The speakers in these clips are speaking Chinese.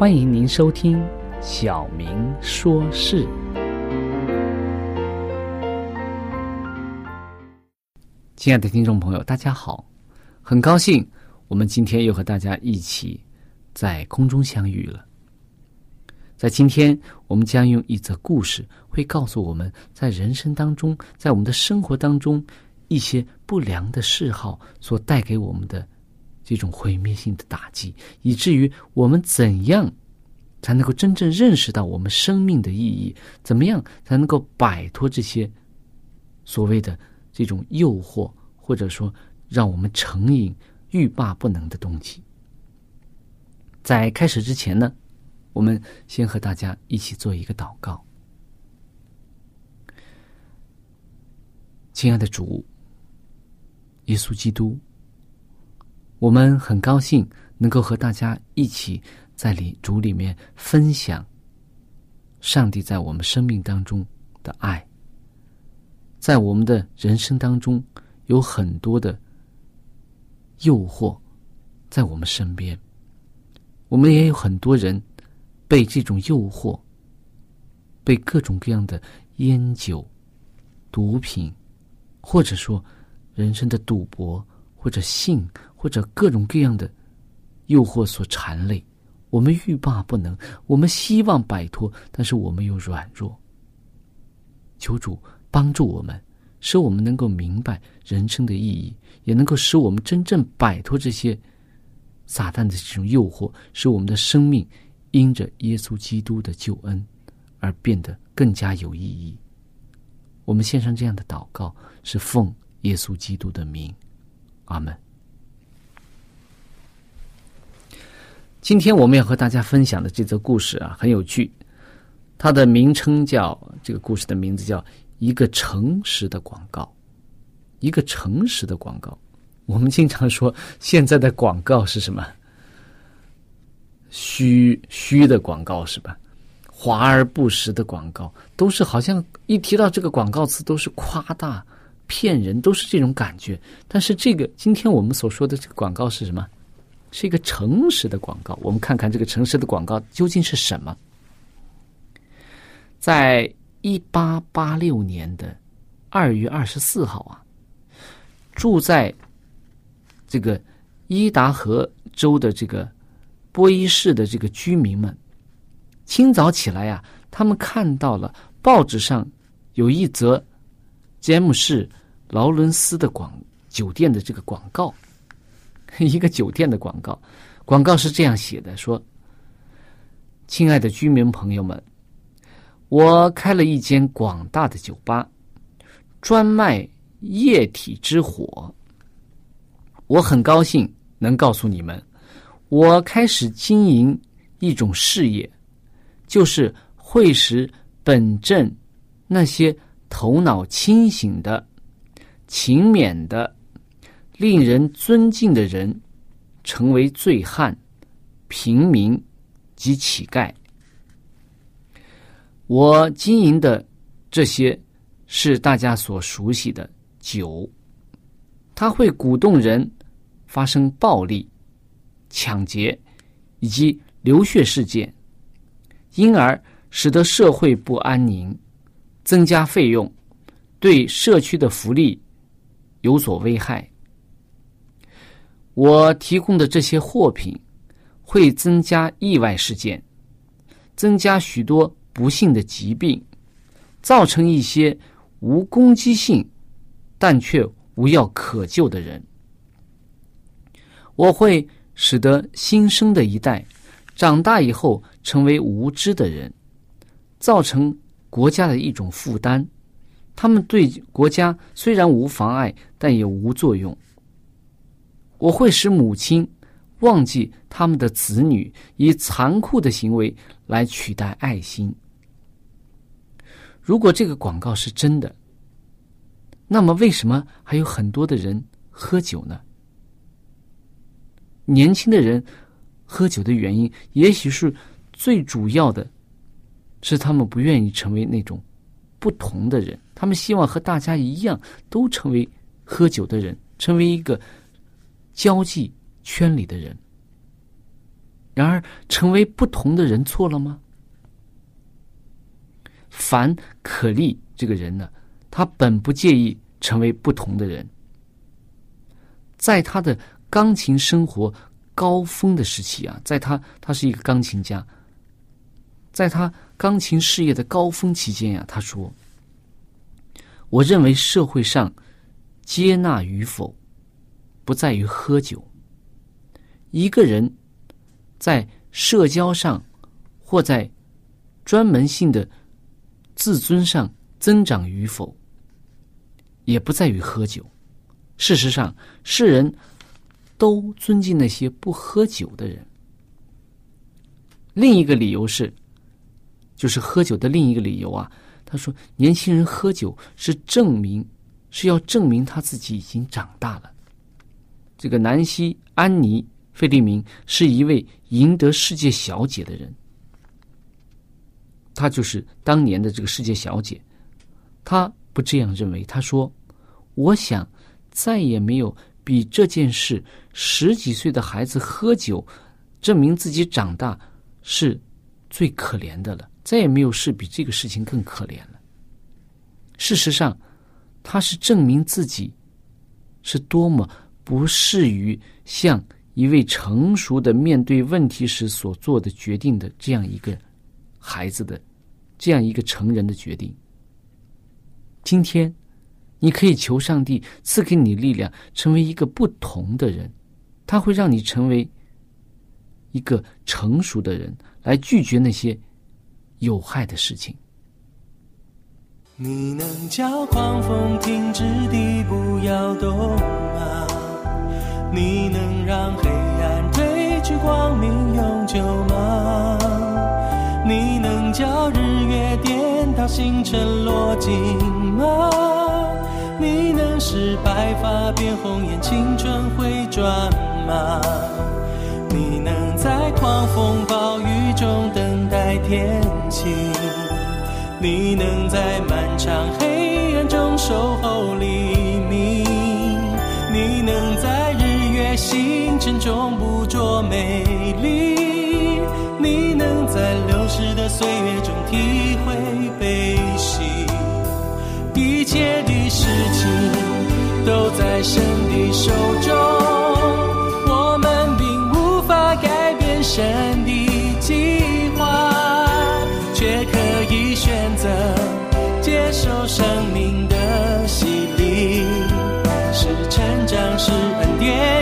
欢迎您收听《小明说事》。亲爱的听众朋友，大家好！很高兴我们今天又和大家一起在空中相遇了。在今天，我们将用一则故事，会告诉我们在人生当中，在我们的生活当中，一些不良的嗜好所带给我们的。这种毁灭性的打击，以至于我们怎样才能够真正认识到我们生命的意义？怎么样才能够摆脱这些所谓的这种诱惑，或者说让我们成瘾、欲罢不能的东西？在开始之前呢，我们先和大家一起做一个祷告。亲爱的主，耶稣基督。我们很高兴能够和大家一起在里主里面分享上帝在我们生命当中的爱。在我们的人生当中，有很多的诱惑在我们身边，我们也有很多人被这种诱惑、被各种各样的烟酒、毒品，或者说人生的赌博或者性。或者各种各样的诱惑所缠累，我们欲罢不能，我们希望摆脱，但是我们又软弱。求主帮助我们，使我们能够明白人生的意义，也能够使我们真正摆脱这些撒旦的这种诱惑，使我们的生命因着耶稣基督的救恩而变得更加有意义。我们献上这样的祷告，是奉耶稣基督的名，阿门。今天我们要和大家分享的这则故事啊，很有趣。它的名称叫这个故事的名字叫“一个诚实的广告”。一个诚实的广告，我们经常说现在的广告是什么？虚虚的广告是吧？华而不实的广告，都是好像一提到这个广告词都是夸大、骗人，都是这种感觉。但是这个今天我们所说的这个广告是什么？是一个诚实的广告，我们看看这个诚实的广告究竟是什么。在一八八六年的二月二十四号啊，住在这个伊达河州的这个波伊市的这个居民们，清早起来呀，他们看到了报纸上有一则詹姆士劳伦斯的广酒店的这个广告。一个酒店的广告，广告是这样写的：说亲爱的居民朋友们，我开了一间广大的酒吧，专卖液体之火。我很高兴能告诉你们，我开始经营一种事业，就是会使本镇那些头脑清醒的、勤勉的、令人尊敬的人，成为醉汉、平民及乞丐。我经营的这些是大家所熟悉的酒，它会鼓动人。发生暴力、抢劫以及流血事件，因而使得社会不安宁，增加费用，对社区的福利有所危害。我提供的这些货品会增加意外事件，增加许多不幸的疾病，造成一些无攻击性但却无药可救的人。我会使得新生的一代长大以后成为无知的人，造成国家的一种负担。他们对国家虽然无妨碍，但也无作用。我会使母亲忘记他们的子女，以残酷的行为来取代爱心。如果这个广告是真的，那么为什么还有很多的人喝酒呢？年轻的人喝酒的原因，也许是最主要的，是他们不愿意成为那种不同的人，他们希望和大家一样，都成为喝酒的人，成为一个交际圈里的人。然而，成为不同的人错了吗？凡可利这个人呢，他本不介意成为不同的人，在他的。钢琴生活高峰的时期啊，在他他是一个钢琴家，在他钢琴事业的高峰期间呀，他说：“我认为社会上接纳与否，不在于喝酒。一个人在社交上或在专门性的自尊上增长与否，也不在于喝酒。事实上，世人。”都尊敬那些不喝酒的人。另一个理由是，就是喝酒的另一个理由啊。他说，年轻人喝酒是证明，是要证明他自己已经长大了。这个南希·安妮·费利明是一位赢得世界小姐的人，她就是当年的这个世界小姐。她不这样认为，她说：“我想再也没有。”比这件事，十几岁的孩子喝酒，证明自己长大，是最可怜的了。再也没有事比这个事情更可怜了。事实上，他是证明自己是多么不适于像一位成熟的面对问题时所做的决定的这样一个孩子的这样一个成人的决定。今天。你可以求上帝赐给你力量，成为一个不同的人，他会让你成为一个成熟的人，来拒绝那些有害的事情。你能叫狂风停止地不要动吗？你能让黑暗褪去光明永久吗？你能叫日月颠倒星辰落尽吗？你能使白发变红颜，青春回转吗？你能在狂风暴雨中等待天晴？你能在漫长黑暗中守候黎明星辰中捕捉美丽？你能在流逝的岁月中体会悲喜？一切的事情都在神的手中，我们并无法改变神的计划，却可以选择接受生命的洗礼，是成长，是恩典，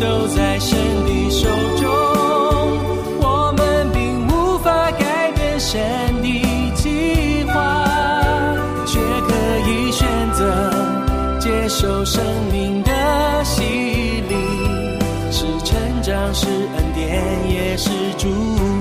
都在神的手中。我们并无法改变神的计划，却可以选择接受生命的洗礼，是成长，是恩典，也是祝福。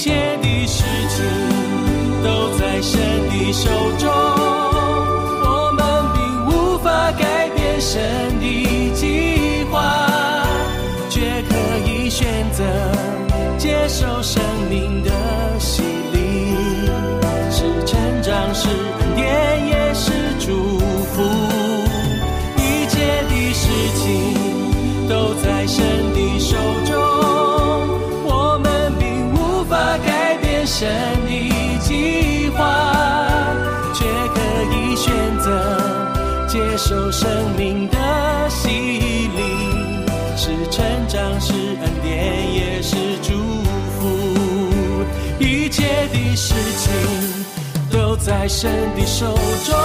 一切的事情都在神的手中。我们并无法改变神的计划，却可以选择接受生命的洗礼，是成长，是恩典，也是祝福。一切的事情都在神神的计划。却可以选择接受生命的洗礼，是成长，是恩典，也是祝福。一切的事情都在神的手中，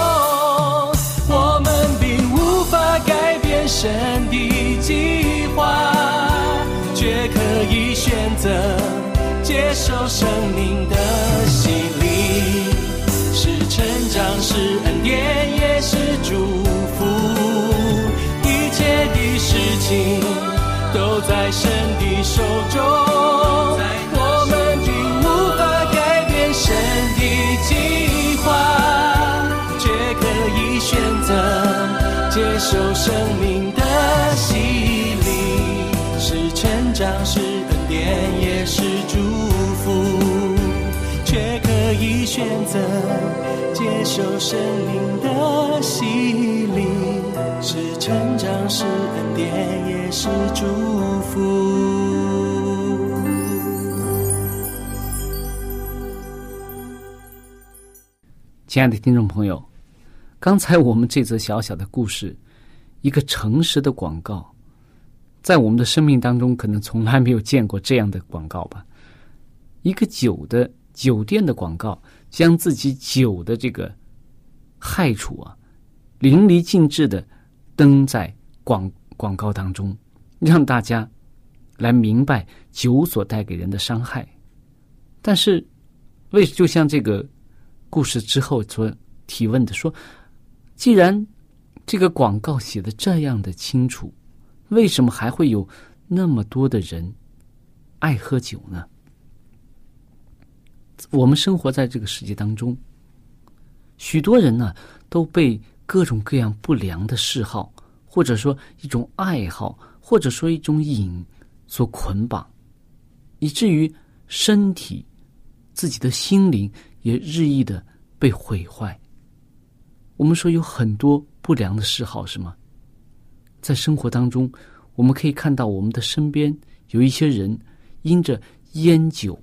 我们并无法改变神的计划，却可以选择接受生命的洗礼。是成长，是恩典，也是祝福。一切的事情都在神的手中，我们并无法改变神的计划，却可以选择接受生命的洗礼。是成长，是恩典，也是选择接受生命的洗礼，是成长，是恩典，也是祝福。亲爱的听众朋友，刚才我们这则小小的故事，一个诚实的广告，在我们的生命当中，可能从来没有见过这样的广告吧？一个酒的酒店的广告，将自己酒的这个害处啊，淋漓尽致的登在广广告当中，让大家来明白酒所带给人的伤害。但是，为就像这个故事之后所提问的说，既然这个广告写的这样的清楚，为什么还会有那么多的人爱喝酒呢？我们生活在这个世界当中，许多人呢都被各种各样不良的嗜好，或者说一种爱好，或者说一种瘾所捆绑，以至于身体、自己的心灵也日益的被毁坏。我们说有很多不良的嗜好，是吗？在生活当中，我们可以看到我们的身边有一些人因着烟酒。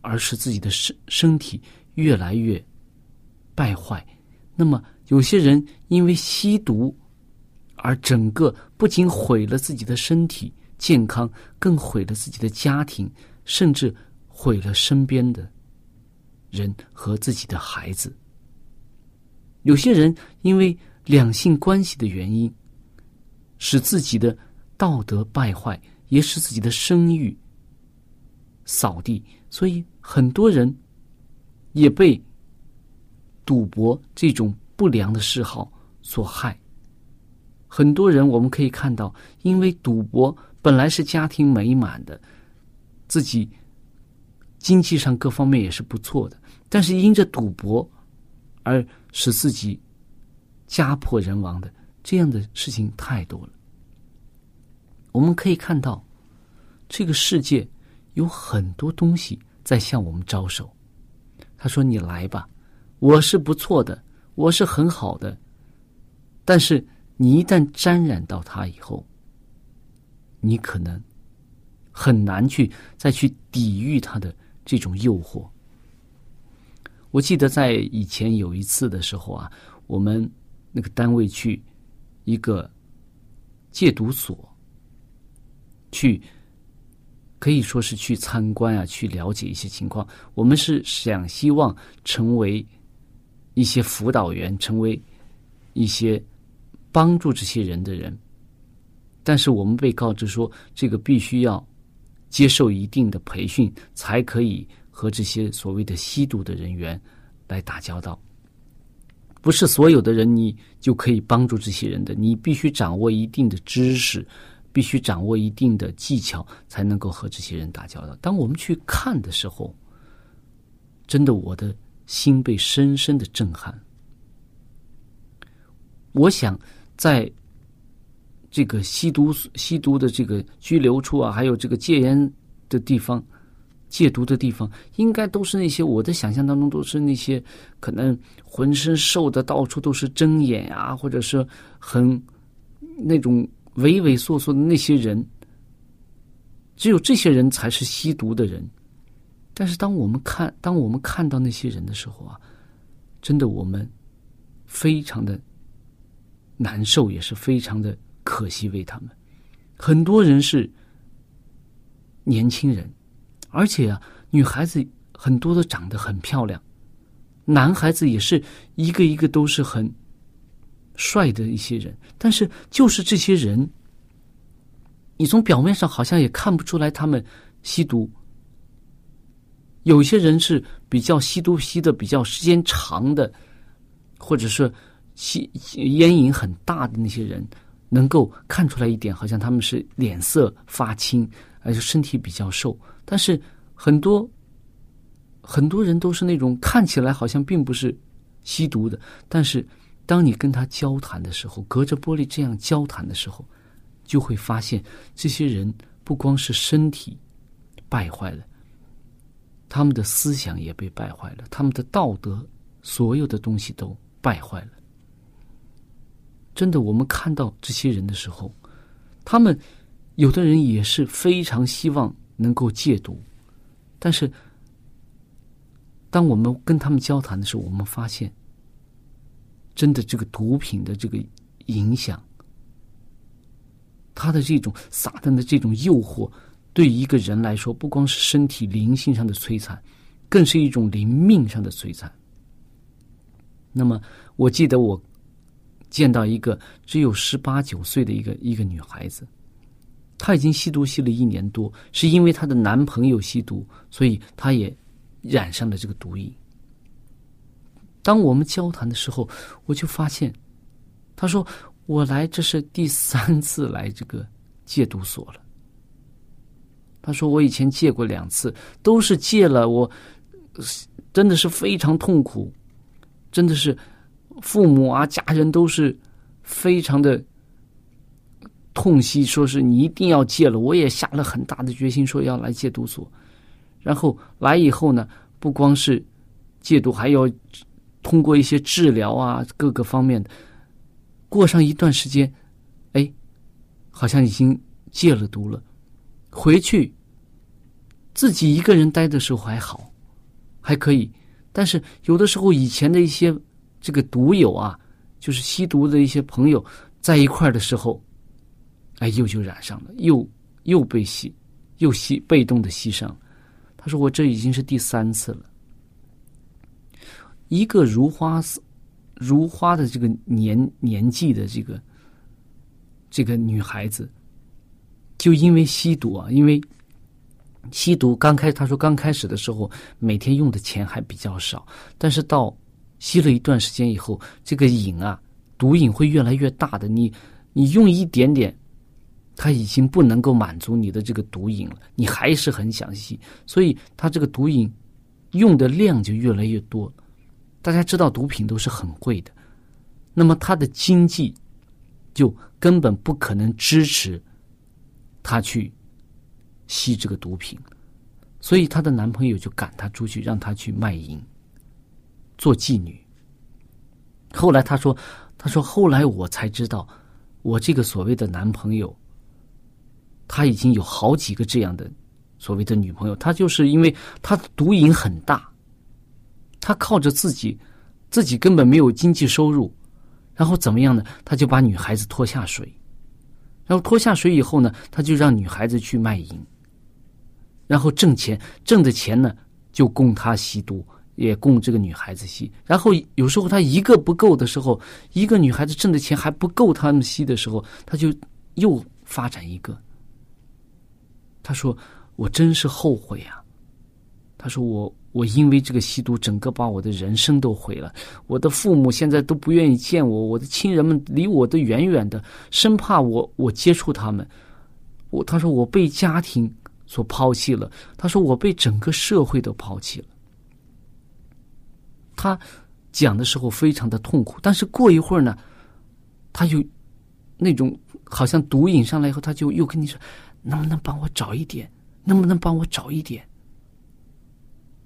而使自己的身身体越来越败坏。那么，有些人因为吸毒，而整个不仅毁了自己的身体健康，更毁了自己的家庭，甚至毁了身边的人和自己的孩子。有些人因为两性关系的原因，使自己的道德败坏，也使自己的声誉扫地。所以，很多人也被赌博这种不良的嗜好所害。很多人我们可以看到，因为赌博本来是家庭美满的，自己经济上各方面也是不错的，但是因着赌博而使自己家破人亡的这样的事情太多了。我们可以看到，这个世界有很多东西在向我们招手。他说：“你来吧，我是不错的，我是很好的。但是你一旦沾染到他以后，你可能很难去再去抵御他的这种诱惑。”我记得在以前有一次的时候啊，我们那个单位去一个戒毒所。去，可以说是去参观啊，去了解一些情况。我们是想希望成为一些辅导员，成为一些帮助这些人的人。但是我们被告知说，这个必须要接受一定的培训，才可以和这些所谓的吸毒的人员来打交道。不是所有的人你就可以帮助这些人的，你必须掌握一定的知识。必须掌握一定的技巧，才能够和这些人打交道。当我们去看的时候，真的我的心被深深的震撼。我想，在这个吸毒吸毒的这个拘留处啊，还有这个戒烟的地方、戒毒的地方，应该都是那些我的想象当中都是那些可能浑身瘦的到处都是针眼啊，或者是很那种。畏畏缩缩的那些人，只有这些人才是吸毒的人。但是，当我们看当我们看到那些人的时候啊，真的我们非常的难受，也是非常的可惜为他们。很多人是年轻人，而且啊，女孩子很多都长得很漂亮，男孩子也是一个一个都是很。帅的一些人，但是就是这些人，你从表面上好像也看不出来他们吸毒。有些人是比较吸毒吸的比较时间长的，或者是吸烟瘾很大的那些人，能够看出来一点，好像他们是脸色发青，而且身体比较瘦。但是很多很多人都是那种看起来好像并不是吸毒的，但是。当你跟他交谈的时候，隔着玻璃这样交谈的时候，就会发现这些人不光是身体败坏了，他们的思想也被败坏了，他们的道德所有的东西都败坏了。真的，我们看到这些人的时候，他们有的人也是非常希望能够戒毒，但是当我们跟他们交谈的时候，我们发现。真的，这个毒品的这个影响，他的这种撒旦的这种诱惑，对一个人来说，不光是身体灵性上的摧残，更是一种灵命上的摧残。那么，我记得我见到一个只有十八九岁的一个一个女孩子，她已经吸毒吸了一年多，是因为她的男朋友吸毒，所以她也染上了这个毒瘾。当我们交谈的时候，我就发现，他说：“我来这是第三次来这个戒毒所了。”他说：“我以前戒过两次，都是戒了，我真的是非常痛苦，真的是父母啊、家人都是非常的痛惜，说是你一定要戒了。我也下了很大的决心，说要来戒毒所。然后来以后呢，不光是戒毒，还要。”通过一些治疗啊，各个方面的，过上一段时间，哎，好像已经戒了毒了。回去自己一个人待的时候还好，还可以。但是有的时候，以前的一些这个毒友啊，就是吸毒的一些朋友在一块的时候，哎，又就染上了，又又被吸，又吸，被动的吸上。他说：“我这已经是第三次了。”一个如花似如花的这个年年纪的这个这个女孩子，就因为吸毒啊，因为吸毒刚开，他说刚开始的时候每天用的钱还比较少，但是到吸了一段时间以后，这个瘾啊，毒瘾会越来越大的。你你用一点点，他已经不能够满足你的这个毒瘾了，你还是很想吸，所以他这个毒瘾用的量就越来越多。大家知道毒品都是很贵的，那么她的经济就根本不可能支持她去吸这个毒品，所以她的男朋友就赶她出去，让她去卖淫，做妓女。后来她说：“她说后来我才知道，我这个所谓的男朋友，他已经有好几个这样的所谓的女朋友。他就是因为他的毒瘾很大，他靠着自己，自己根本没有经济收入，然后怎么样呢？他就把女孩子拖下水，然后拖下水以后呢，他就让女孩子去卖淫，然后挣钱，挣的钱呢就供他吸毒。”也供这个女孩子吸，然后有时候他一个不够的时候，一个女孩子挣的钱还不够他们吸的时候，他就又发展一个。他说：“我真是后悔啊！”他说：“我我因为这个吸毒，整个把我的人生都毁了。我的父母现在都不愿意见我，我的亲人们离我都远远的，生怕我我接触他们。我他说我被家庭所抛弃了。他说我被整个社会都抛弃了。”他讲的时候非常的痛苦，但是过一会儿呢，他就那种好像毒瘾上来以后，他就又跟你说：“能不能帮我找一点？能不能帮我找一点？”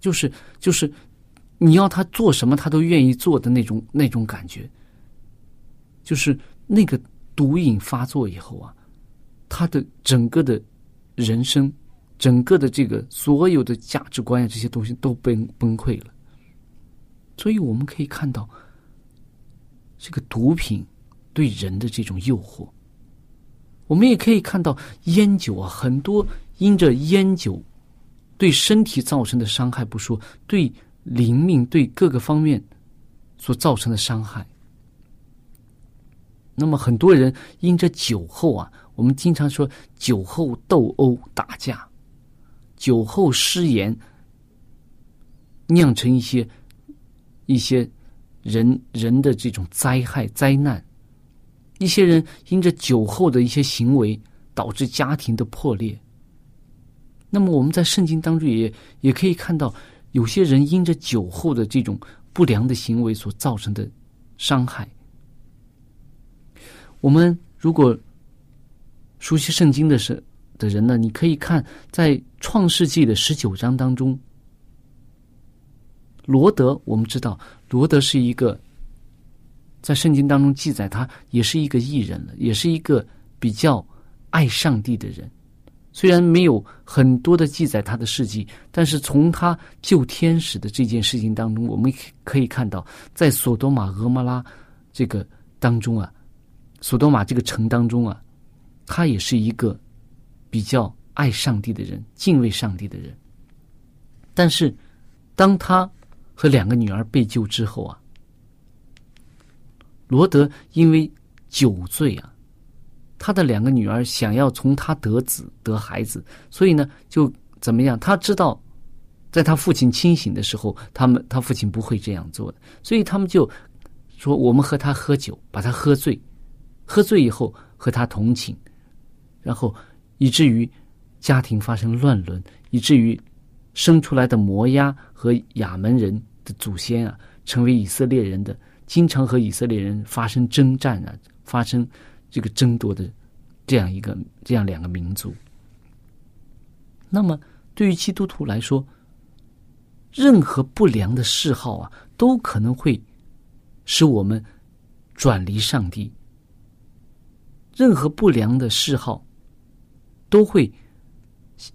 就是就是你要他做什么，他都愿意做的那种那种感觉。就是那个毒瘾发作以后啊，他的整个的人生，整个的这个所有的价值观呀，这些东西都崩崩溃了。所以我们可以看到，这个毒品对人的这种诱惑。我们也可以看到烟酒啊，很多因着烟酒对身体造成的伤害不说，对灵命、对各个方面所造成的伤害。那么很多人因着酒后啊，我们经常说酒后斗殴打架，酒后失言，酿成一些。一些人人的这种灾害灾难，一些人因着酒后的一些行为导致家庭的破裂。那么我们在圣经当中也也可以看到，有些人因着酒后的这种不良的行为所造成的伤害。我们如果熟悉圣经的是的人呢，你可以看在创世纪的十九章当中。罗德，我们知道，罗德是一个在圣经当中记载，他也是一个艺人了，也是一个比较爱上帝的人。虽然没有很多的记载他的事迹，但是从他救天使的这件事情当中，我们可以看到，在索多玛、俄摩拉这个当中啊，索多玛这个城当中啊，他也是一个比较爱上帝的人，敬畏上帝的人。但是，当他和两个女儿被救之后啊，罗德因为酒醉啊，他的两个女儿想要从他得子得孩子，所以呢就怎么样？他知道，在他父亲清醒的时候，他们他父亲不会这样做的，所以他们就说：“我们和他喝酒，把他喝醉，喝醉以后和他同寝，然后以至于家庭发生乱伦，以至于。”生出来的摩押和亚门人的祖先啊，成为以色列人的，经常和以色列人发生征战啊，发生这个争夺的这样一个这样两个民族。那么，对于基督徒来说，任何不良的嗜好啊，都可能会使我们转离上帝。任何不良的嗜好都会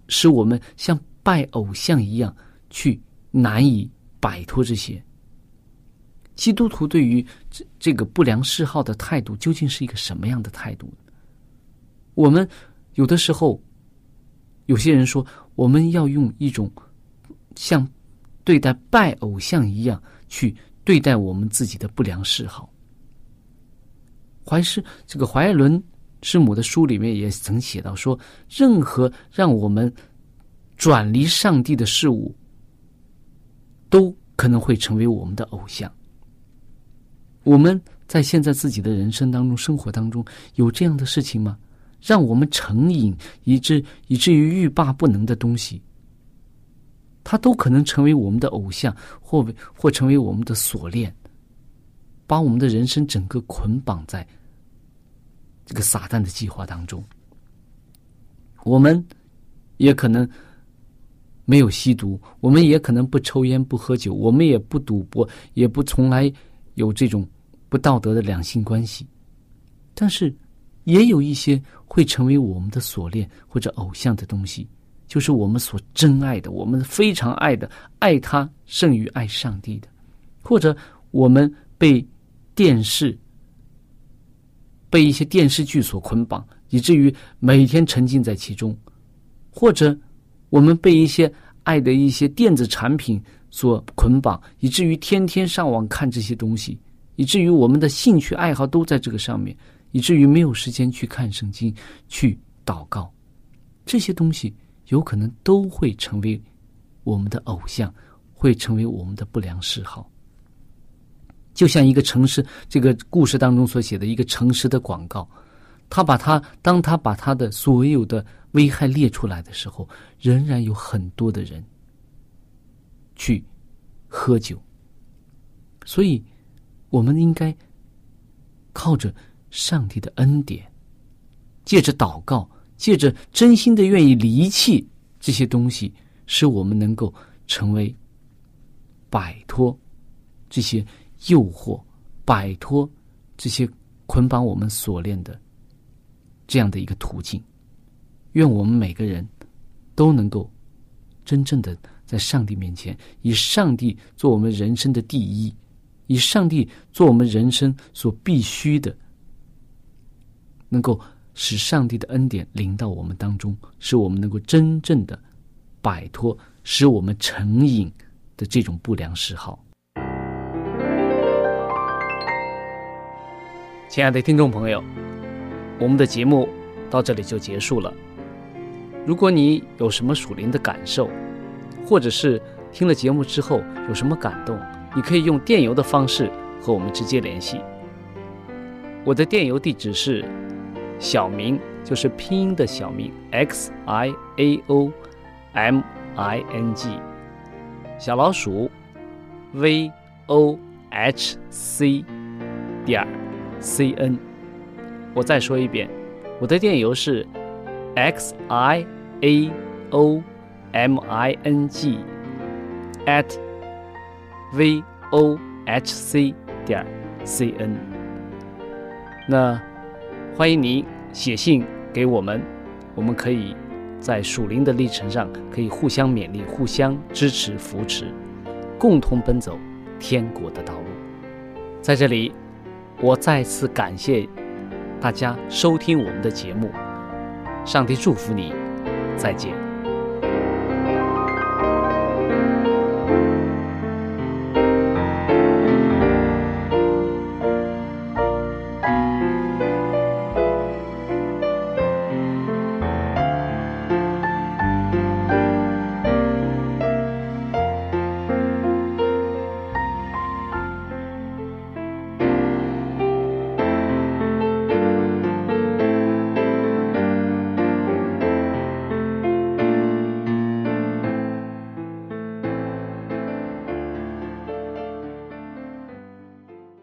使我们像。拜偶像一样，去难以摆脱这些。基督徒对于这这个不良嗜好的态度，究竟是一个什么样的态度？我们有的时候，有些人说，我们要用一种像对待拜偶像一样去对待我们自己的不良嗜好。怀师这个怀伦师母的书里面也曾写到说，任何让我们。转离上帝的事物，都可能会成为我们的偶像。我们在现在自己的人生当中、生活当中有这样的事情吗？让我们成瘾，以致以至于欲罢不能的东西，它都可能成为我们的偶像，或或成为我们的锁链。把我们的人生整个捆绑在这个撒旦的计划当中。我们也可能没有吸毒，我们也可能不抽烟不喝酒，我们也不赌博，也不从来有这种不道德的两性关系。但是，也有一些会成为我们的锁链或者偶像的东西，就是我们所珍爱的，我们非常爱的，爱他胜于爱上帝的，或者我们被电视、被一些电视剧所捆绑。以至于每天沉浸在其中，或者我们被一些爱的一些电子产品所捆绑，以至于天天上网看这些东西，以至于我们的兴趣爱好都在这个上面，以至于没有时间去看圣经、去祷告，这些东西有可能都会成为我们的偶像，会成为我们的不良嗜好。就像一个城市这个故事当中所写的一个城市的广告。他把他，当他把他的所有的危害列出来的时候，仍然有很多的人去喝酒。所以，我们应该靠着上帝的恩典，借着祷告，借着真心的愿意离弃这些东西，使我们能够成为摆脱这些诱惑，摆脱这些捆绑我们锁链的。这样的一个途径，愿我们每个人都能够真正的在上帝面前，以上帝做我们人生的第一，以上帝做我们人生所必须的，能够使上帝的恩典临到我们当中，使我们能够真正的摆脱使我们成瘾的这种不良嗜好。亲爱的听众朋友。我们的节目到这里就结束了。如果你有什么属灵的感受，或者是听了节目之后有什么感动，你可以用电邮的方式和我们直接联系。我的电邮地址是小明，就是拼音的小明 x i a o m i n g，小老鼠 v o h c 点 c n。我再说一遍，我的电邮是 x i a o m i n g at v o h c 点 c n。那欢迎您写信给我们，我们可以在属灵的历程上可以互相勉励、互相支持、扶持，共同奔走天国的道路。在这里，我再次感谢。大家收听我们的节目，上帝祝福你，再见。